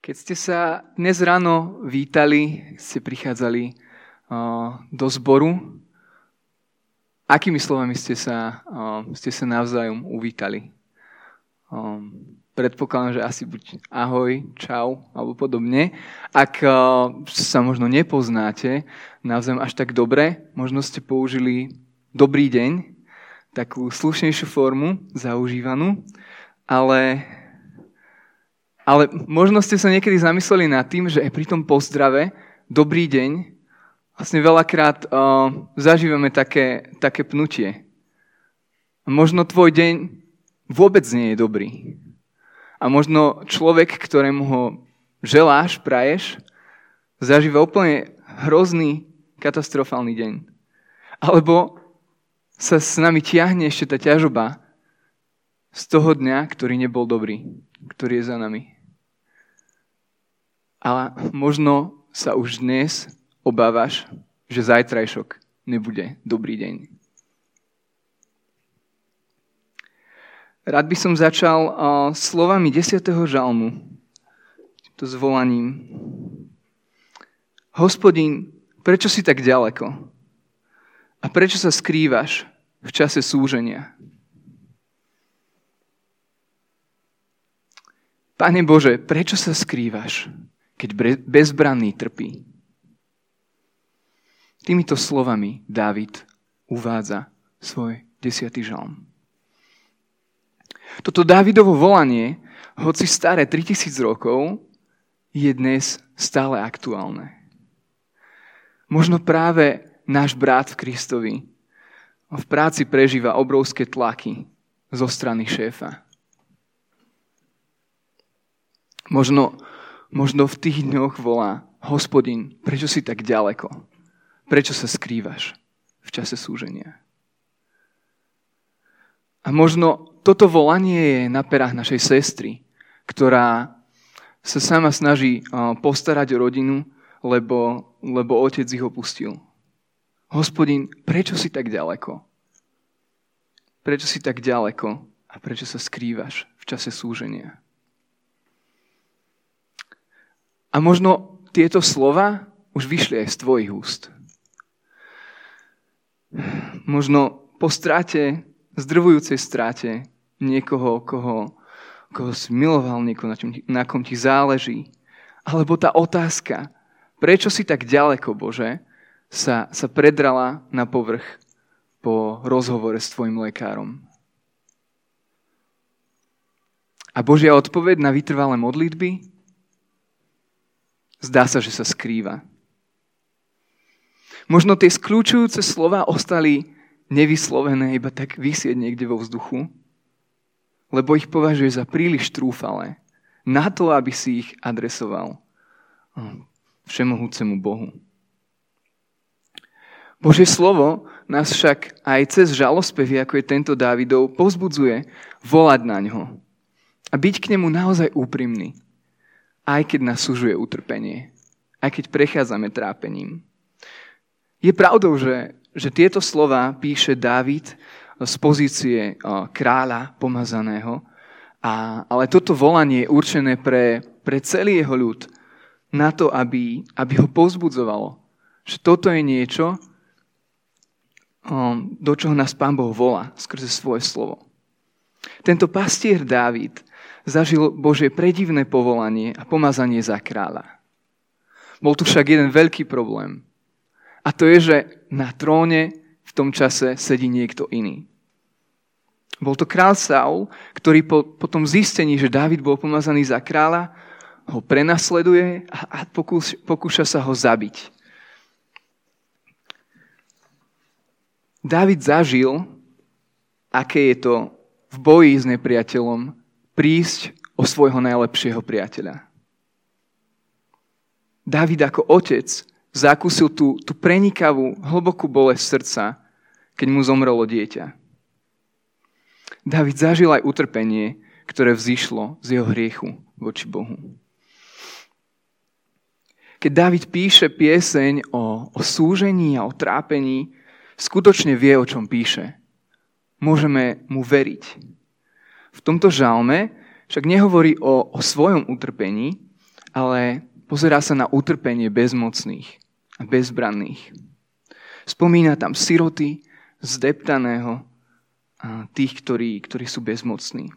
Keď ste sa dnes ráno vítali, ste prichádzali do zboru, akými slovami ste sa, ste sa navzájom uvítali? Predpokladám, že asi buď ahoj, čau alebo podobne. Ak sa možno nepoznáte navzájom až tak dobre, možno ste použili dobrý deň, takú slušnejšiu formu, zaužívanú, ale ale možno ste sa niekedy zamysleli nad tým, že pri tom pozdrave, dobrý deň, vlastne veľakrát uh, zažívame také, také pnutie. Možno tvoj deň vôbec nie je dobrý. A možno človek, ktorému ho želáš, praješ, zažíva úplne hrozný, katastrofálny deň. Alebo sa s nami tiahne ešte tá ťažoba z toho dňa, ktorý nebol dobrý, ktorý je za nami. Ale možno sa už dnes obávaš, že zajtrajšok nebude dobrý deň. Rád by som začal slovami 10. žalmu, to zvolaním. Hospodin, prečo si tak ďaleko? A prečo sa skrývaš v čase súženia? Pane Bože, prečo sa skrývaš? keď bezbranný trpí. Týmito slovami Dávid uvádza svoj desiatý žalm. Toto Dávidovo volanie, hoci staré 3000 rokov, je dnes stále aktuálne. Možno práve náš brat v Kristovi v práci prežíva obrovské tlaky zo strany šéfa. Možno možno v tých dňoch volá, hospodin, prečo si tak ďaleko? Prečo sa skrývaš v čase súženia? A možno toto volanie je na perách našej sestry, ktorá sa sama snaží postarať o rodinu, lebo, lebo otec ich opustil. Hospodin, prečo si tak ďaleko? Prečo si tak ďaleko a prečo sa skrývaš v čase súženia? A možno tieto slova už vyšli aj z tvojich úst. Možno po strate, zdrvujúcej strate niekoho, koho, koho si miloval, niekoho, na, čom, na kom ti záleží. Alebo tá otázka, prečo si tak ďaleko, Bože, sa, sa predrala na povrch po rozhovore s tvojim lekárom. A Božia odpoveď na vytrvalé modlitby Zdá sa, že sa skrýva. Možno tie skľúčujúce slova ostali nevyslovené, iba tak vysieť niekde vo vzduchu, lebo ich považuje za príliš trúfalé na to, aby si ich adresoval všemohúcemu Bohu. Božie slovo nás však aj cez žalospevy, ako je tento Dávidov, povzbudzuje volať na ňo a byť k nemu naozaj úprimný aj keď nás sužuje utrpenie, aj keď prechádzame trápením. Je pravdou, že, že tieto slova píše Dávid z pozície kráľa pomazaného, a, ale toto volanie je určené pre, pre celý jeho ľud na to, aby, aby ho pozbudzovalo, že toto je niečo, do čoho nás Pán Boh volá skrze svoje slovo. Tento pastier Dávid zažil Božie predivné povolanie a pomazanie za kráľa. Bol tu však jeden veľký problém. A to je, že na tróne v tom čase sedí niekto iný. Bol to král Saul, ktorý po, po tom zistení, že Dávid bol pomazaný za kráľa, ho prenasleduje a, a pokúš, pokúša sa ho zabiť. Dávid zažil, aké je to v boji s nepriateľom prísť o svojho najlepšieho priateľa. David ako otec zakúsil tú, tú prenikavú, hlbokú bolesť srdca, keď mu zomrelo dieťa. David zažil aj utrpenie, ktoré vzýšlo z jeho hriechu voči Bohu. Keď David píše pieseň o, o súžení a o trápení, skutočne vie, o čom píše. Môžeme mu veriť. V tomto žalme však nehovorí o, o svojom utrpení, ale pozerá sa na utrpenie bezmocných a bezbranných. Spomína tam siroty, zdeptaného a tých, ktorí, ktorí sú bezmocní.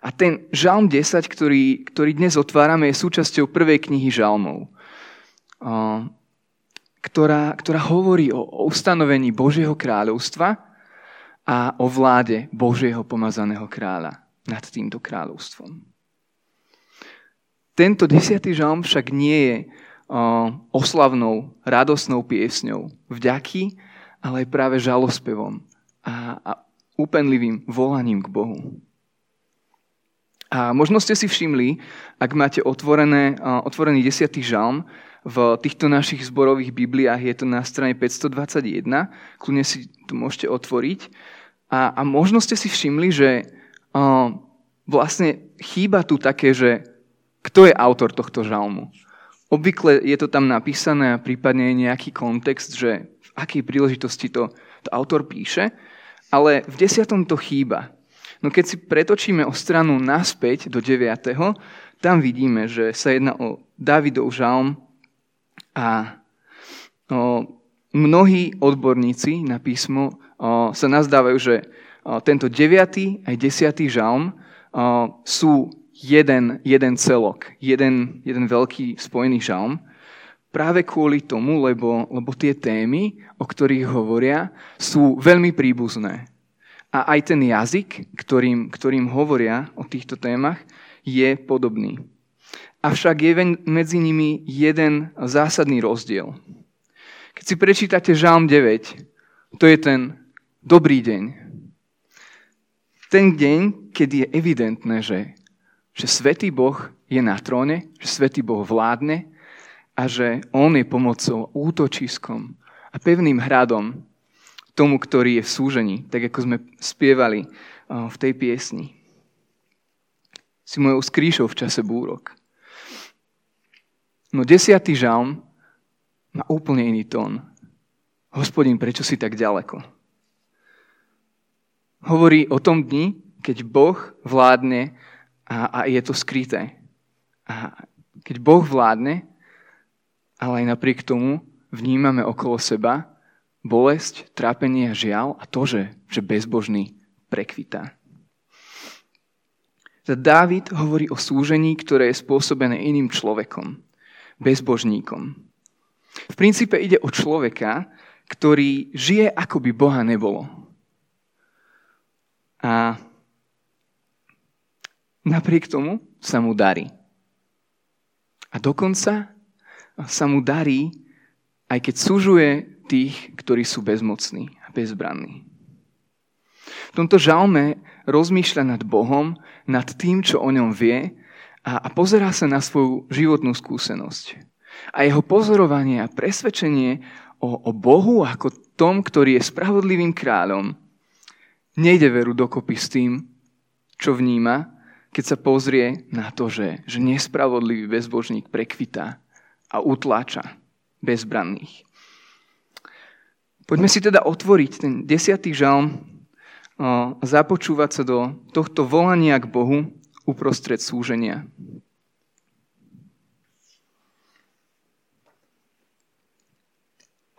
A ten žalm 10, ktorý, ktorý dnes otvárame, je súčasťou prvej knihy žalmov, ktorá, ktorá hovorí o, ustanovení Božieho kráľovstva a o vláde Božieho pomazaného kráľa nad týmto kráľovstvom. Tento desiatý žalm však nie je oslavnou, radosnou piesňou vďaky, ale aj práve žalospevom a, a úpenlivým volaním k Bohu. A možno ste si všimli, ak máte otvorené, otvorený desiatý žalm, v týchto našich zborových Bibliách je to na strane 521, kľudne si to môžete otvoriť. A, a možno ste si všimli, že uh, vlastne chýba tu také, že kto je autor tohto žalmu. Obvykle je to tam napísané a prípadne je nejaký kontext, že v akej príležitosti to, to autor píše, ale v desiatom to chýba. No keď si pretočíme o stranu naspäť do 9. tam vidíme, že sa jedná o Davidov žalm a o, mnohí odborníci na písmo sa nazdávajú, že tento 9. aj 10. žalm sú jeden, jeden celok, jeden, jeden veľký spojený žalm, práve kvôli tomu, lebo, lebo tie témy, o ktorých hovoria, sú veľmi príbuzné. A aj ten jazyk, ktorým, ktorým hovoria o týchto témach, je podobný. Avšak je medzi nimi jeden zásadný rozdiel. Keď si prečítate Žálm 9, to je ten dobrý deň. Ten deň, keď je evidentné, že, že Svetý Boh je na tróne, že Svetý Boh vládne a že On je pomocou, útočiskom a pevným hradom tomu, ktorý je v súžení, tak ako sme spievali v tej piesni. Si mojou skrýšou v čase búrok. No desiatý žalm má úplne iný tón. Hospodin, prečo si tak ďaleko? Hovorí o tom dni, keď Boh vládne a, a je to skryté. A keď Boh vládne, ale aj napriek tomu vnímame okolo seba bolesť, trápenie a žiaľ a to, že, že bezbožný prekvitá. Dávid hovorí o súžení, ktoré je spôsobené iným človekom, bezbožníkom. V princípe ide o človeka, ktorý žije, ako by Boha nebolo. A napriek tomu sa mu darí. A dokonca sa mu darí, aj keď súžuje tých, ktorí sú bezmocní a bezbranní. V tomto žalme rozmýšľa nad Bohom, nad tým, čo o ňom vie a, a pozerá sa na svoju životnú skúsenosť. A jeho pozorovanie a presvedčenie o, o Bohu ako tom, ktorý je spravodlivým kráľom, nejde veru dokopy s tým, čo vníma, keď sa pozrie na to, že, že nespravodlivý bezbožník prekvitá a utláča bezbranných. Poďme si teda otvoriť ten desiatý žalm započúvať sa do tohto volania k Bohu uprostred súženia.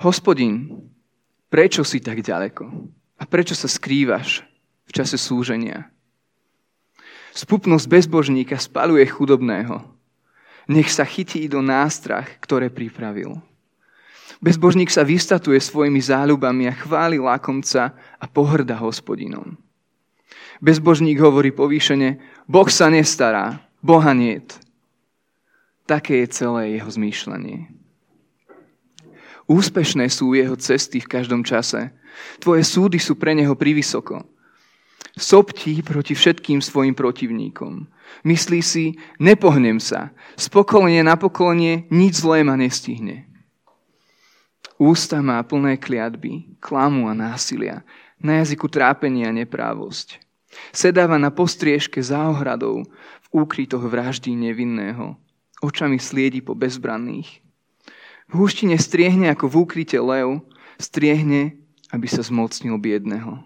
Hospodin, prečo si tak ďaleko? A prečo sa skrývaš v čase súženia? Spupnosť bezbožníka spaluje chudobného. Nech sa chytí do nástrach, ktoré pripravil. Bezbožník sa vystatuje svojimi záľubami a chváli lákomca a pohrda hospodinom. Bezbožník hovorí povýšene, Boh sa nestará, Boha niet. Také je celé jeho zmýšľanie. Úspešné sú jeho cesty v každom čase. Tvoje súdy sú pre neho privysoko. Soptí proti všetkým svojim protivníkom. Myslí si, nepohnem sa. Z pokolenia na pokolenie nič zlé ma nestihne. Ústa má plné kliatby, klamu a násilia, na jazyku trápenia a neprávosť. Sedáva na postriežke za ohradou, v úkrytoch vraždí nevinného. Očami sliedi po bezbranných. V húštine striehne ako v úkryte lev, striehne, aby sa zmocnil biedného.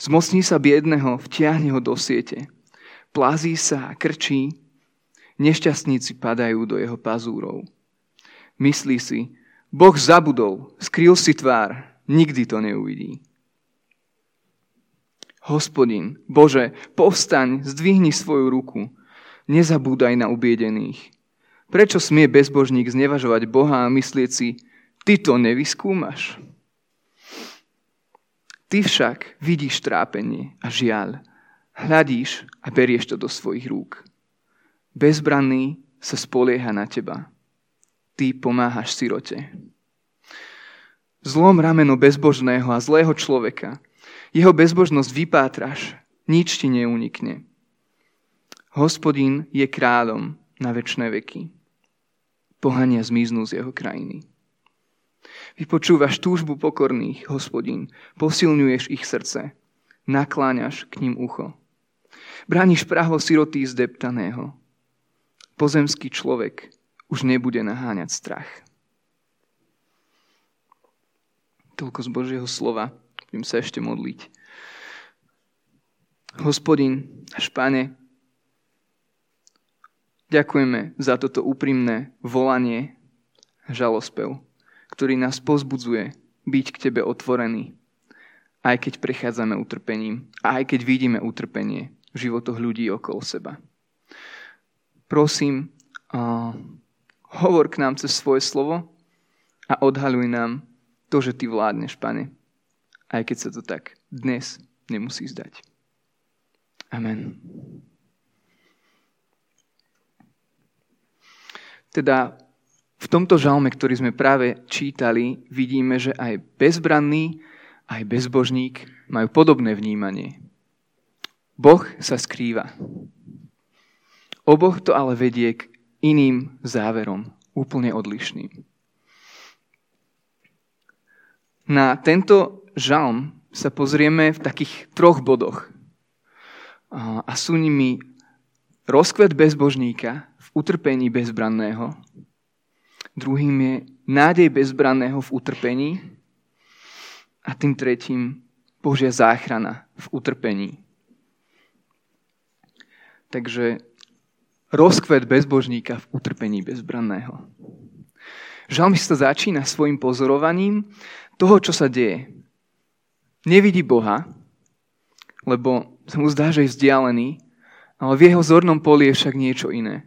Zmocní sa biedného, vtiahne ho do siete. Plazí sa a krčí. nešťastníci padajú do jeho pazúrov. Myslí si, Boh zabudol, skryl si tvár, nikdy to neuvidí. Hospodin, Bože, povstaň, zdvihni svoju ruku, nezabúdaj na ubiedených. Prečo smie bezbožník znevažovať Boha a myslieť si, ty to nevyskúmaš? Ty však vidíš trápenie a žiaľ, hľadíš a berieš to do svojich rúk. Bezbranný sa spolieha na teba. Ty pomáhaš sirote. Zlom rameno bezbožného a zlého človeka – jeho bezbožnosť vypátraš, nič ti neunikne. Hospodín je kráľom na väčšie veky. Pohania zmiznú z jeho krajiny. Vypočúvaš túžbu pokorných, hospodín, posilňuješ ich srdce, nakláňaš k ním ucho. Brániš právo siroty zdeptaného. Pozemský človek už nebude naháňať strach. Toľko z Božieho slova. Budem sa ešte modliť. Hospodin, až Pane, ďakujeme za toto úprimné volanie, žalospev, ktorý nás pozbudzuje byť k Tebe otvorený, aj keď prechádzame utrpením a aj keď vidíme utrpenie v životoch ľudí okolo seba. Prosím, hovor k nám cez svoje slovo a odhaluj nám to, že Ty vládneš, Pane aj keď sa to tak dnes nemusí zdať. Amen. Teda v tomto žalme, ktorý sme práve čítali, vidíme, že aj bezbranný, aj bezbožník majú podobné vnímanie. Boh sa skrýva. Oboch to ale vedie k iným záverom, úplne odlišným. Na tento žalm sa pozrieme v takých troch bodoch. A sú nimi rozkvet bezbožníka v utrpení bezbranného, druhým je nádej bezbranného v utrpení a tým tretím Božia záchrana v utrpení. Takže rozkvet bezbožníka v utrpení bezbranného. Žalmista začína svojim pozorovaním toho, čo sa deje nevidí Boha, lebo sa mu zdá, že je vzdialený, ale v jeho zornom poli je však niečo iné.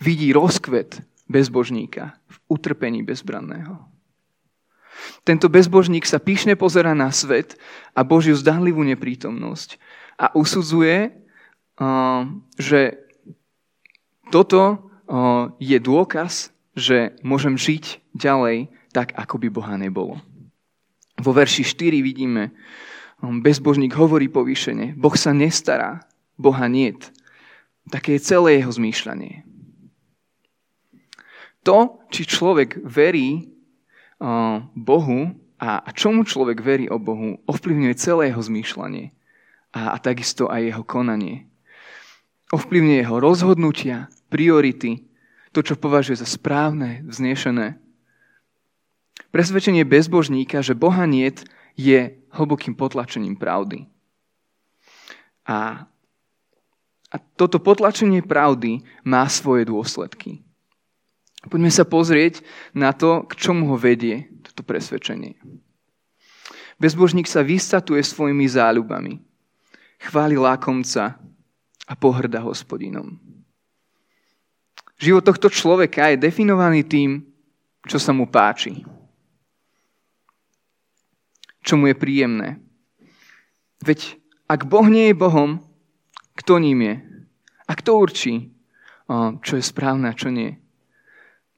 Vidí rozkvet bezbožníka v utrpení bezbranného. Tento bezbožník sa píšne pozera na svet a Božiu zdanlivú neprítomnosť a usudzuje, že toto je dôkaz, že môžem žiť ďalej tak, ako by Boha nebolo. Vo verši 4 vidíme, um, bezbožník hovorí povýšene, Boh sa nestará, Boha niet. Také je celé jeho zmýšľanie. To, či človek verí uh, Bohu a čomu človek verí o Bohu, ovplyvňuje celé jeho zmýšľanie a, takisto aj jeho konanie. Ovplyvňuje jeho rozhodnutia, priority, to, čo považuje za správne, vznešené Presvedčenie bezbožníka, že Boha niet, je hlbokým potlačením pravdy. A, a toto potlačenie pravdy má svoje dôsledky. Poďme sa pozrieť na to, k čomu ho vedie toto presvedčenie. Bezbožník sa vystatuje svojimi záľubami. Chváli lákomca a pohrda hospodinom. Život tohto človeka je definovaný tým, čo sa mu páči čo mu je príjemné. Veď ak Boh nie je Bohom, kto ním je? A kto určí, čo je správne a čo nie?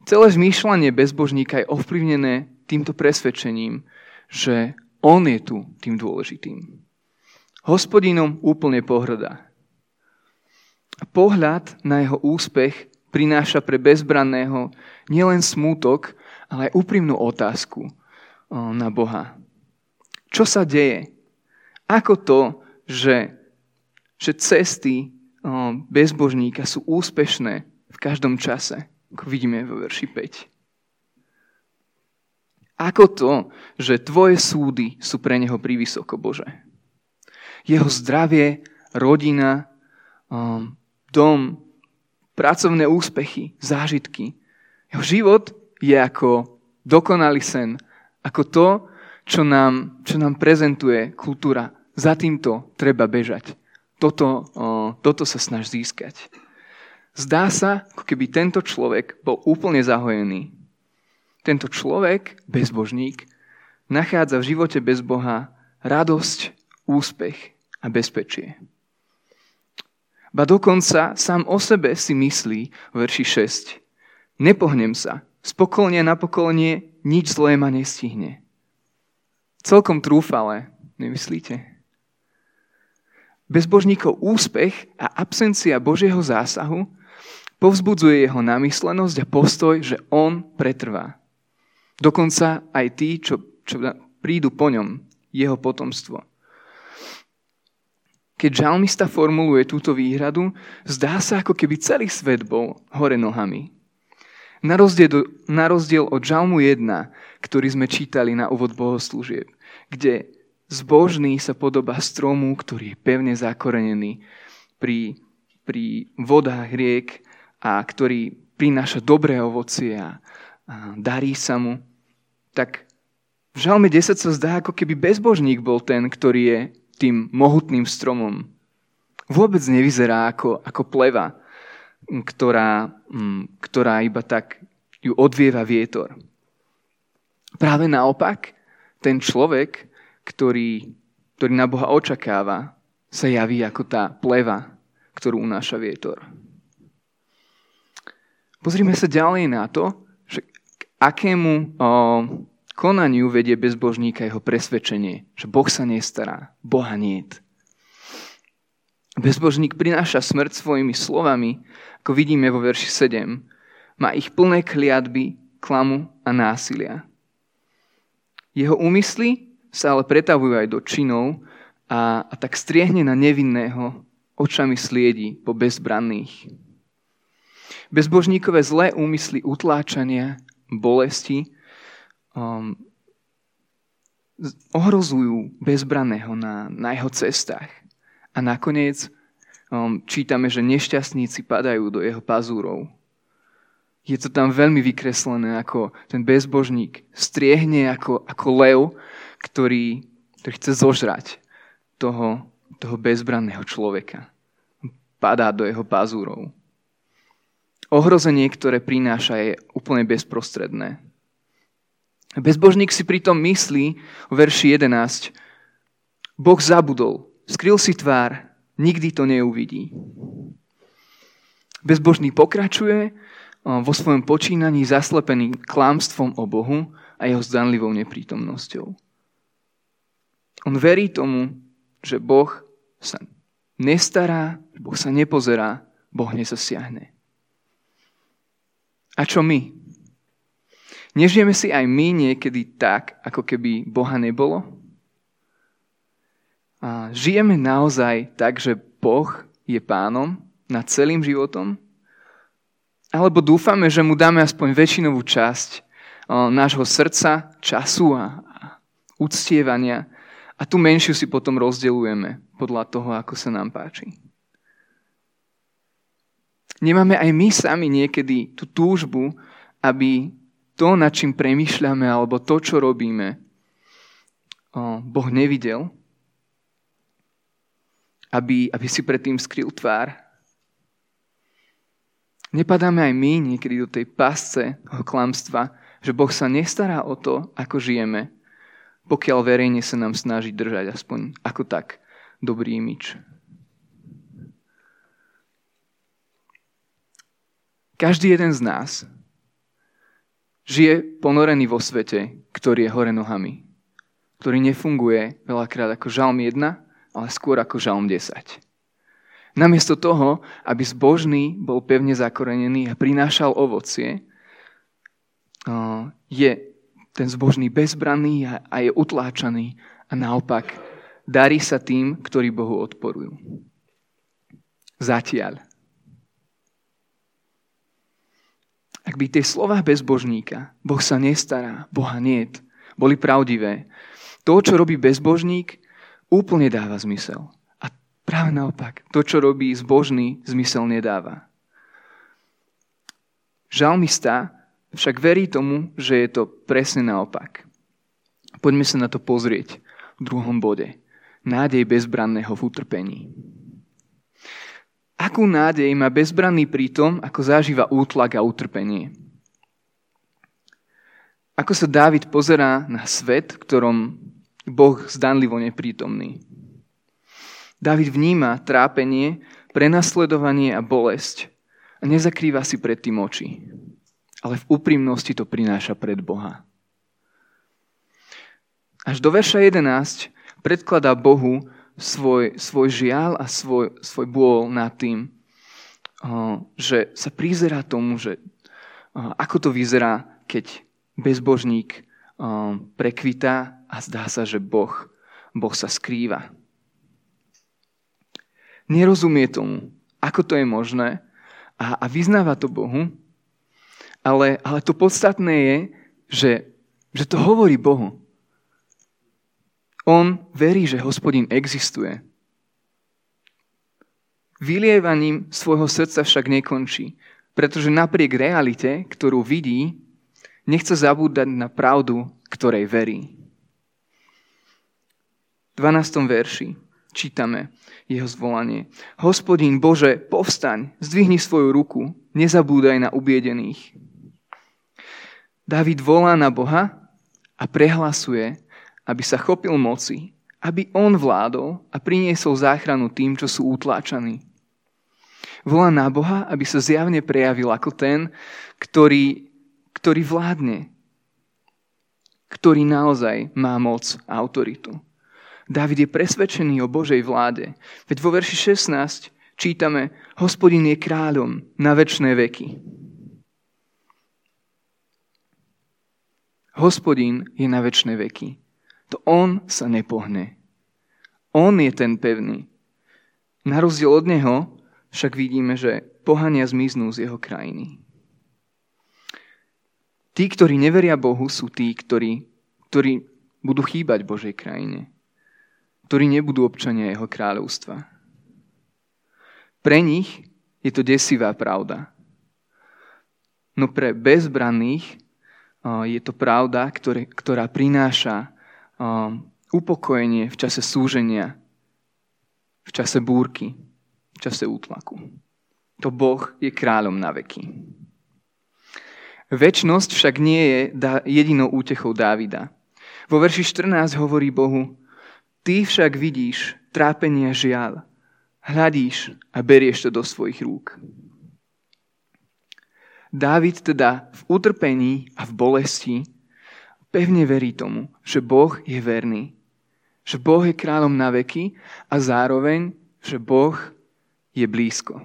Celé zmýšľanie bezbožníka je ovplyvnené týmto presvedčením, že on je tu tým dôležitým. Hospodinom úplne pohrdá. Pohľad na jeho úspech prináša pre bezbranného nielen smútok, ale aj úprimnú otázku na Boha. Čo sa deje? Ako to, že, že cesty bezbožníka sú úspešné v každom čase, ako vidíme vo verši 5. Ako to, že tvoje súdy sú pre neho prívysoko, Bože? Jeho zdravie, rodina, dom, pracovné úspechy, zážitky. Jeho život je ako dokonalý sen, ako to, čo nám, čo nám prezentuje kultúra. Za týmto treba bežať. Toto, toto sa snaž získať. Zdá sa, ako keby tento človek bol úplne zahojený. Tento človek, bezbožník, nachádza v živote bez Boha radosť, úspech a bezpečie. Ba dokonca sám o sebe si myslí v verši 6. Nepohnem sa, spokojne na pokolenie nič zlé ma nestihne. Celkom trúfale, nemyslíte? Bezbožníkov úspech a absencia Božieho zásahu povzbudzuje jeho namyslenosť a postoj, že on pretrvá. Dokonca aj tí, čo, čo prídu po ňom, jeho potomstvo. Keď žalmista formuluje túto výhradu, zdá sa, ako keby celý svet bol hore nohami. Na rozdiel, na rozdiel od žalmu 1, ktorý sme čítali na úvod bohoslúžieb, kde zbožný sa podobá stromu, ktorý je pevne zakorenený pri, pri vodách riek a ktorý prináša dobré ovocie a, a darí sa mu, tak v žalme 10 sa zdá, ako keby bezbožník bol ten, ktorý je tým mohutným stromom. Vôbec nevyzerá ako, ako pleva, ktorá, mm, ktorá iba tak ju odvieva vietor. Práve naopak, ten človek, ktorý, ktorý na Boha očakáva, sa javí ako tá pleva, ktorú unáša vietor. Pozrime sa ďalej na to, že k akému o, konaniu vedie bezbožníka jeho presvedčenie, že Boh sa nestará, Boha niet. Bezbožník prináša smrť svojimi slovami, ako vidíme vo verši 7. Má ich plné kliatby, klamu a násilia. Jeho úmysly sa ale pretavujú aj do činov a, a tak striehne na nevinného, očami sliedi po bezbranných. Bezbožníkové zlé úmysly utláčania, bolesti um, ohrozujú bezbraného na, na jeho cestách. A nakoniec um, čítame, že nešťastníci padajú do jeho pazúrov. Je to tam veľmi vykreslené, ako ten bezbožník striehne ako, ako lev, ktorý, ktorý chce zožrať toho, toho bezbranného človeka. Padá do jeho pazúrov. Ohrozenie, ktoré prináša, je úplne bezprostredné. Bezbožník si pritom myslí v verši 11, Boh zabudol, skryl si tvár, nikdy to neuvidí. Bezbožný pokračuje vo svojom počínaní zaslepený klámstvom o Bohu a jeho zdanlivou neprítomnosťou. On verí tomu, že Boh sa nestará, Boh sa nepozerá, Boh nezasiahne. A čo my? Nežijeme si aj my niekedy tak, ako keby Boha nebolo? A žijeme naozaj tak, že Boh je pánom nad celým životom? Alebo dúfame, že mu dáme aspoň väčšinovú časť nášho srdca, času a uctievania a tú menšiu si potom rozdeľujeme podľa toho, ako sa nám páči. Nemáme aj my sami niekedy tú túžbu, aby to, nad čím premyšľame, alebo to, čo robíme, Boh nevidel, aby, aby si predtým skryl tvár. Nepadáme aj my niekedy do tej pasce klamstva, že Boh sa nestará o to, ako žijeme, pokiaľ verejne sa nám snaží držať aspoň ako tak dobrý imič. Každý jeden z nás žije ponorený vo svete, ktorý je hore nohami. Ktorý nefunguje veľakrát ako žalm 1, ale skôr ako žalm 10. Namiesto toho, aby zbožný bol pevne zakorenený a prinášal ovocie, je ten zbožný bezbranný a je utláčaný a naopak darí sa tým, ktorí Bohu odporujú. Zatiaľ. Ak by tie slova bezbožníka, Boh sa nestará, Boha niet, boli pravdivé, to, čo robí bezbožník, úplne dáva zmysel. A práve naopak, to, čo robí zbožný, zmysel nedáva. Žalmista však verí tomu, že je to presne naopak. Poďme sa na to pozrieť v druhom bode. Nádej bezbranného v utrpení. Akú nádej má bezbranný prítom, ako zažíva útlak a utrpenie? Ako sa Dávid pozerá na svet, ktorom Boh zdanlivo neprítomný? Dávid vníma trápenie, prenasledovanie a bolesť a nezakrýva si pred tým oči. Ale v úprimnosti to prináša pred Boha. Až do verša 11 predkladá Bohu svoj, svoj žiaľ a svoj, svoj bôl nad tým, že sa prizerá tomu, že ako to vyzerá, keď bezbožník um, prekvitá a zdá sa, že boh, boh sa skrýva. Nerozumie tomu, ako to je možné a, a vyznáva to Bohu, ale, ale to podstatné je, že, že to hovorí Bohu. On verí, že hospodin existuje. Vylievaním svojho srdca však nekončí, pretože napriek realite, ktorú vidí, Nechce zabúdať na pravdu, ktorej verí. V 12. verši čítame jeho zvolanie. Hospodín Bože, povstaň, zdvihni svoju ruku, nezabúdaj na ubiedených. David volá na Boha a prehlasuje, aby sa chopil moci, aby on vládol a priniesol záchranu tým, čo sú utláčaní. Volá na Boha, aby sa zjavne prejavil ako ten, ktorý ktorý vládne, ktorý naozaj má moc a autoritu. David je presvedčený o Božej vláde. Veď vo verši 16 čítame, hospodin je kráľom na väčšie veky. Hospodin je na väčšie veky. To on sa nepohne. On je ten pevný. Na rozdiel od neho však vidíme, že pohania zmiznú z jeho krajiny. Tí, ktorí neveria Bohu, sú tí, ktorí, ktorí budú chýbať Božej krajine. Ktorí nebudú občania Jeho kráľovstva. Pre nich je to desivá pravda. No pre bezbranných je to pravda, ktoré, ktorá prináša upokojenie v čase súženia, v čase búrky, v čase útlaku. To Boh je kráľom na veky. Väčnosť však nie je jedinou útechou Dávida. Vo verši 14 hovorí Bohu, Ty však vidíš trápenie žiaľ, hľadíš a berieš to do svojich rúk. Dávid teda v utrpení a v bolesti pevne verí tomu, že Boh je verný, že Boh je kráľom na veky a zároveň, že Boh je blízko.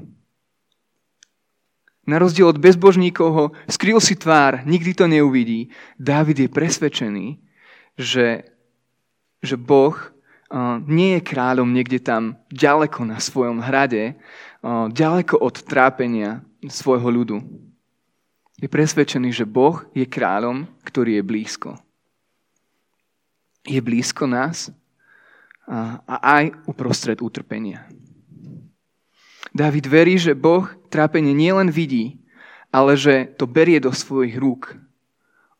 Na rozdiel od bezbožníkov ho skryl si tvár, nikdy to neuvidí. Dávid je presvedčený, že, že Boh nie je kráľom niekde tam ďaleko na svojom hrade, ďaleko od trápenia svojho ľudu. Je presvedčený, že Boh je kráľom, ktorý je blízko. Je blízko nás a, aj uprostred utrpenia. David verí, že Boh trápenie nielen vidí, ale že to berie do svojich rúk.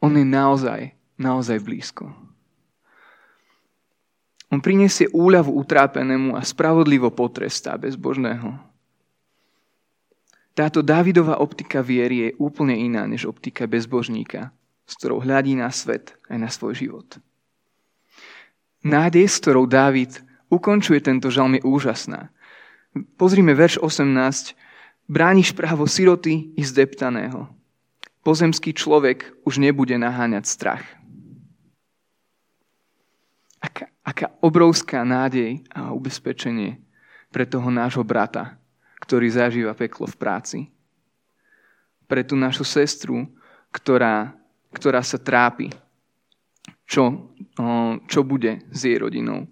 On je naozaj, naozaj blízko. On prinesie úľavu utrápenému a spravodlivo potrestá bezbožného. Táto Dávidová optika viery je úplne iná než optika bezbožníka, s ktorou hľadí na svet aj na svoj život. Nádej, s ktorou Dávid ukončuje tento žalm, je úžasná. Pozrime verš 18. Brániš právo siroty i zdeptaného. Pozemský človek už nebude naháňať strach. Aká, aká obrovská nádej a ubezpečenie pre toho nášho brata, ktorý zažíva peklo v práci. Pre tú našu sestru, ktorá, ktorá sa trápi, čo, čo bude s jej rodinou.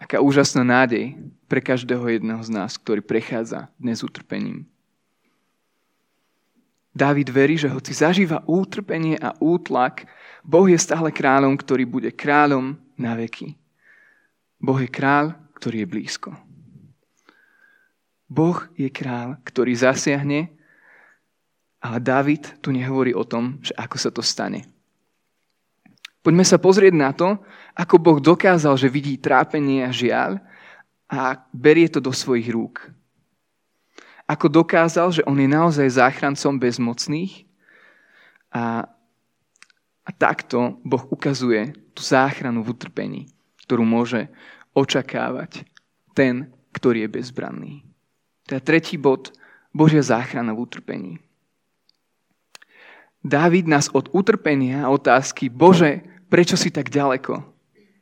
Aká úžasná nádej pre každého jedného z nás, ktorý prechádza dnes utrpením. Dávid verí, že hoci zažíva útrpenie a útlak, Boh je stále kráľom, ktorý bude kráľom na veky. Boh je kráľ, ktorý je blízko. Boh je král, ktorý zasiahne, ale David tu nehovorí o tom, že ako sa to stane. Poďme sa pozrieť na to, ako Boh dokázal, že vidí trápenie a žiaľ a berie to do svojich rúk. Ako dokázal, že on je naozaj záchrancom bezmocných a, a takto Boh ukazuje tú záchranu v utrpení, ktorú môže očakávať ten, ktorý je bezbranný. Teda tretí bod, Božia záchrana v utrpení. Dávid nás od utrpenia a otázky, Bože, prečo si tak ďaleko?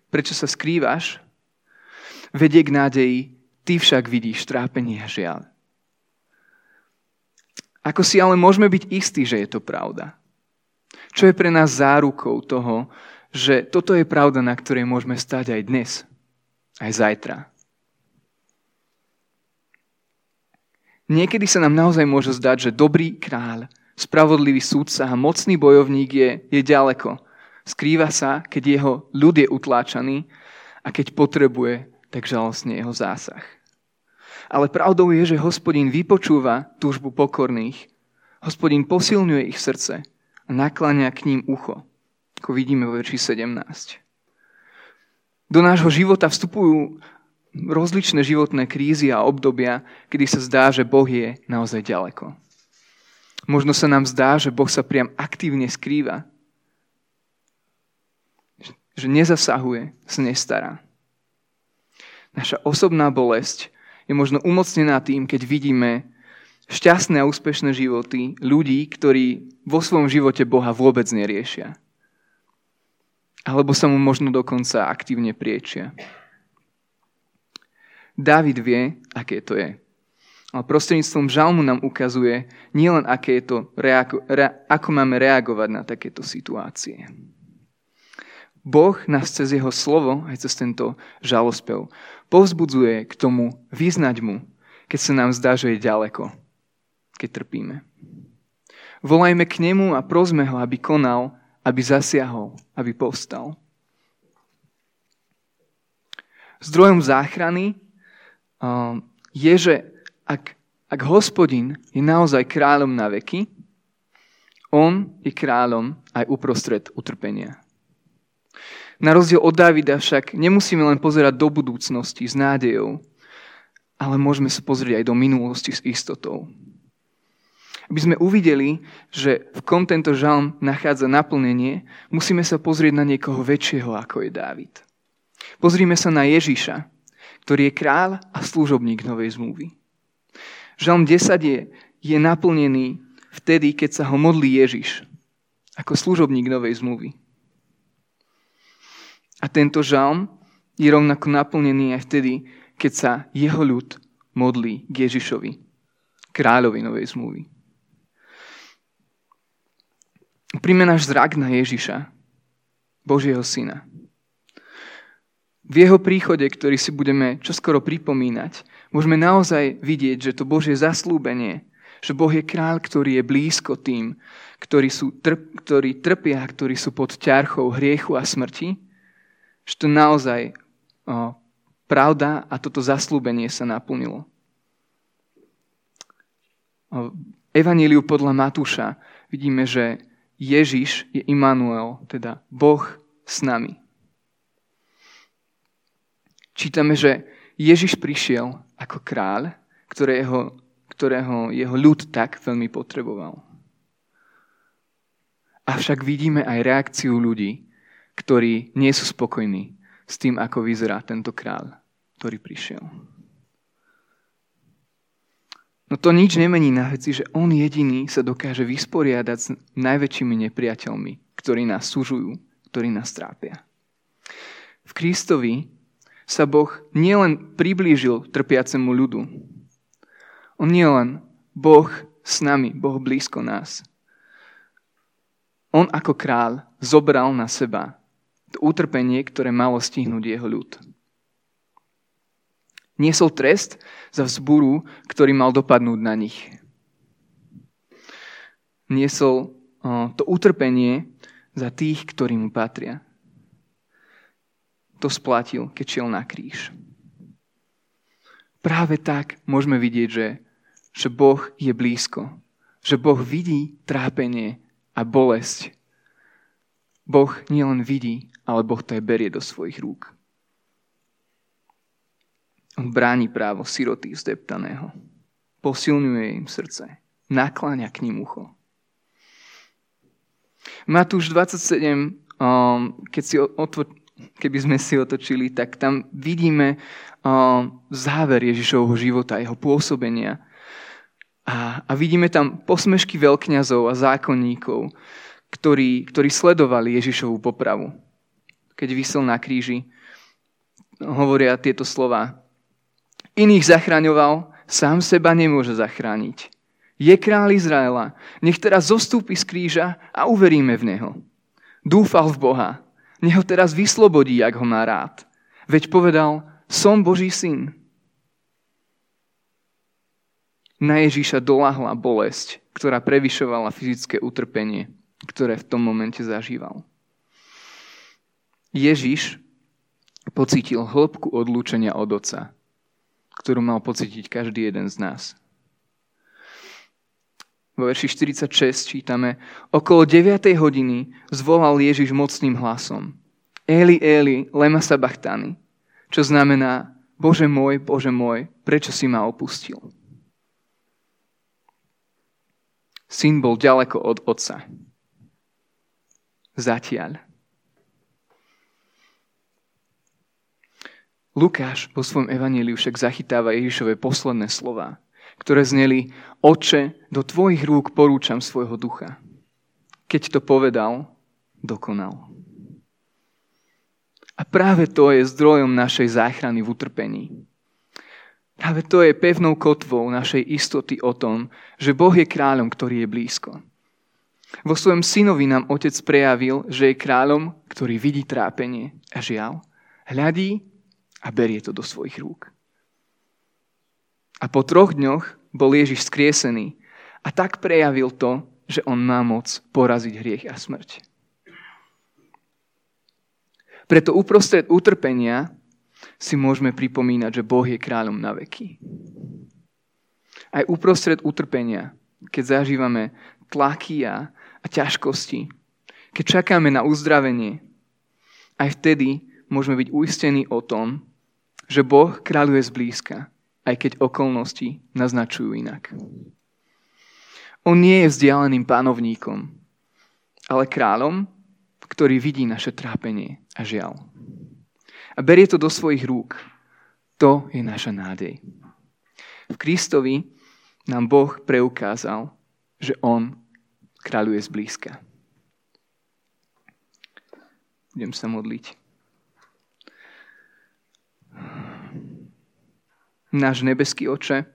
Prečo sa skrývaš? Vedie k nádeji, ty však vidíš trápenie a žiaľ. Ako si ale môžeme byť istí, že je to pravda? Čo je pre nás zárukou toho, že toto je pravda, na ktorej môžeme stať aj dnes, aj zajtra? Niekedy sa nám naozaj môže zdať, že dobrý kráľ Spravodlivý súdca a mocný bojovník je, je ďaleko. Skrýva sa, keď jeho ľud je utláčaný a keď potrebuje, tak žalostne jeho zásah. Ale pravdou je, že hospodin vypočúva túžbu pokorných. Hospodin posilňuje ich srdce a nakláňa k ním ucho, ako vidíme vo verši 17. Do nášho života vstupujú rozličné životné krízy a obdobia, kedy sa zdá, že Boh je naozaj ďaleko. Možno sa nám zdá, že Boh sa priam aktívne skrýva. Že nezasahuje, sa nestará. Naša osobná bolesť je možno umocnená tým, keď vidíme šťastné a úspešné životy ľudí, ktorí vo svojom živote Boha vôbec neriešia. Alebo sa mu možno dokonca aktívne priečia. Dávid vie, aké to je. Ale prostredníctvom žalmu nám ukazuje nielen, aké je to, reago- re- ako máme reagovať na takéto situácie. Boh nás cez jeho slovo, aj cez tento žalospev, povzbudzuje k tomu vyznať mu, keď sa nám zdá, že je ďaleko, keď trpíme. Volajme k nemu a prosme ho, aby konal, aby zasiahol, aby povstal. Zdrojom záchrany je, že ak, ak hospodin je naozaj kráľom na veky, on je kráľom aj uprostred utrpenia. Na rozdiel od Davida však nemusíme len pozerať do budúcnosti s nádejou, ale môžeme sa pozrieť aj do minulosti s istotou. Aby sme uvideli, že v kom tento žalm nachádza naplnenie, musíme sa pozrieť na niekoho väčšieho, ako je Dávid. Pozrime sa na Ježiša, ktorý je král a služobník novej zmluvy. Žalm 10 je, je naplnený vtedy, keď sa ho modlí Ježiš ako služobník novej zmluvy. A tento žalm je rovnako naplnený aj vtedy, keď sa jeho ľud modlí k Ježišovi, kráľovi novej zmluvy. Príjme náš zrak na Ježiša, Božieho syna. V jeho príchode, ktorý si budeme čoskoro pripomínať, môžeme naozaj vidieť, že to Božie zaslúbenie, že Boh je kráľ, ktorý je blízko tým, ktorí, sú trp, ktorí trpia, ktorí sú pod ťarchou hriechu a smrti, že to naozaj o, pravda a toto zaslúbenie sa naplnilo. O, Evaníliu podľa Matúša vidíme, že Ježiš je Immanuel, teda Boh s nami. Čítame, že Ježiš prišiel ako kráľ, ktorého, ktorého jeho ľud tak veľmi potreboval. Avšak vidíme aj reakciu ľudí, ktorí nie sú spokojní s tým, ako vyzerá tento kráľ, ktorý prišiel. No to nič nemení na veci, že on jediný sa dokáže vysporiadať s najväčšími nepriateľmi, ktorí nás súžujú, ktorí nás trápia. V Kristovi sa Boh nielen priblížil trpiacemu ľudu. On nielen Boh s nami, Boh blízko nás. On ako král zobral na seba to utrpenie, ktoré malo stihnúť jeho ľud. Niesol trest za vzburu, ktorý mal dopadnúť na nich. Niesol to utrpenie za tých, ktorí mu patria to splatil, keď šiel na kríž. práve tak môžeme vidieť, že, že Boh je blízko. Že Boh vidí trápenie a bolesť. Boh nielen vidí, ale Boh to aj berie do svojich rúk. Bráni právo siroty zdeptaného. Posilňuje im srdce. Nakláňa k ním ucho. Matúš 27, um, keď si otvo- keby sme si otočili, tak tam vidíme um, záver Ježišovho života, jeho pôsobenia. A, a vidíme tam posmešky veľkňazov a zákonníkov, ktorí, ktorí sledovali Ježišovú popravu. Keď vysel na kríži, hovoria tieto slova. Iných zachraňoval, sám seba nemôže zachrániť. Je král Izraela. Nech teraz zostúpi z kríža a uveríme v Neho. Dúfal v Boha. Nech ho teraz vyslobodí, ak ho má rád. Veď povedal, som Boží syn. Na Ježíša dolahla bolesť, ktorá prevyšovala fyzické utrpenie, ktoré v tom momente zažíval. Ježiš pocítil hĺbku odlúčenia od Otca ktorú mal pocítiť každý jeden z nás. Vo verši 46 čítame, okolo 9. hodiny zvolal Ježiš mocným hlasom. Eli, Eli, lema sabachtani, čo znamená, Bože môj, Bože môj, prečo si ma opustil? Syn bol ďaleko od otca. Zatiaľ. Lukáš vo svojom evaníliu však zachytáva Ježišové posledné slova, ktoré zneli Oče, do tvojich rúk porúčam svojho ducha. Keď to povedal, dokonal. A práve to je zdrojom našej záchrany v utrpení. Práve to je pevnou kotvou našej istoty o tom, že Boh je kráľom, ktorý je blízko. Vo svojom synovi nám otec prejavil, že je kráľom, ktorý vidí trápenie a žiaľ. Hľadí a berie to do svojich rúk. A po troch dňoch bol Ježiš skriesený a tak prejavil to, že on má moc poraziť hriech a smrť. Preto uprostred utrpenia si môžeme pripomínať, že Boh je kráľom na veky. Aj uprostred utrpenia, keď zažívame tlaky a, ťažkosti, keď čakáme na uzdravenie, aj vtedy môžeme byť uistení o tom, že Boh kráľuje zblízka, aj keď okolnosti naznačujú inak. On nie je vzdialeným pánovníkom, ale kráľom, ktorý vidí naše trápenie a žiaľ. A berie to do svojich rúk. To je naša nádej. V Kristovi nám Boh preukázal, že On kráľuje zblízka. Budem sa modliť. Náš nebeský oče,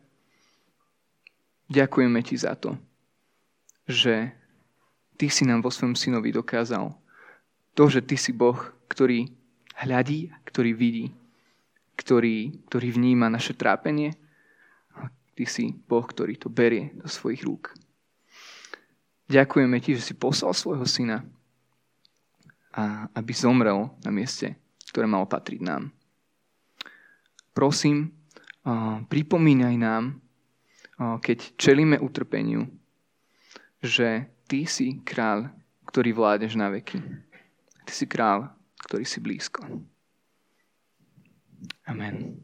ďakujeme ti za to, že ty si nám vo svojom synovi dokázal to, že ty si Boh, ktorý hľadí, ktorý vidí, ktorý, ktorý vníma naše trápenie. Ty si Boh, ktorý to berie do svojich rúk. Ďakujeme ti, že si poslal svojho syna, a aby zomrel na mieste, ktoré malo patriť nám. Prosím, pripomínaj nám, keď čelíme utrpeniu, že ty si král, ktorý vládeš na veky. Ty si král, ktorý si blízko. Amen.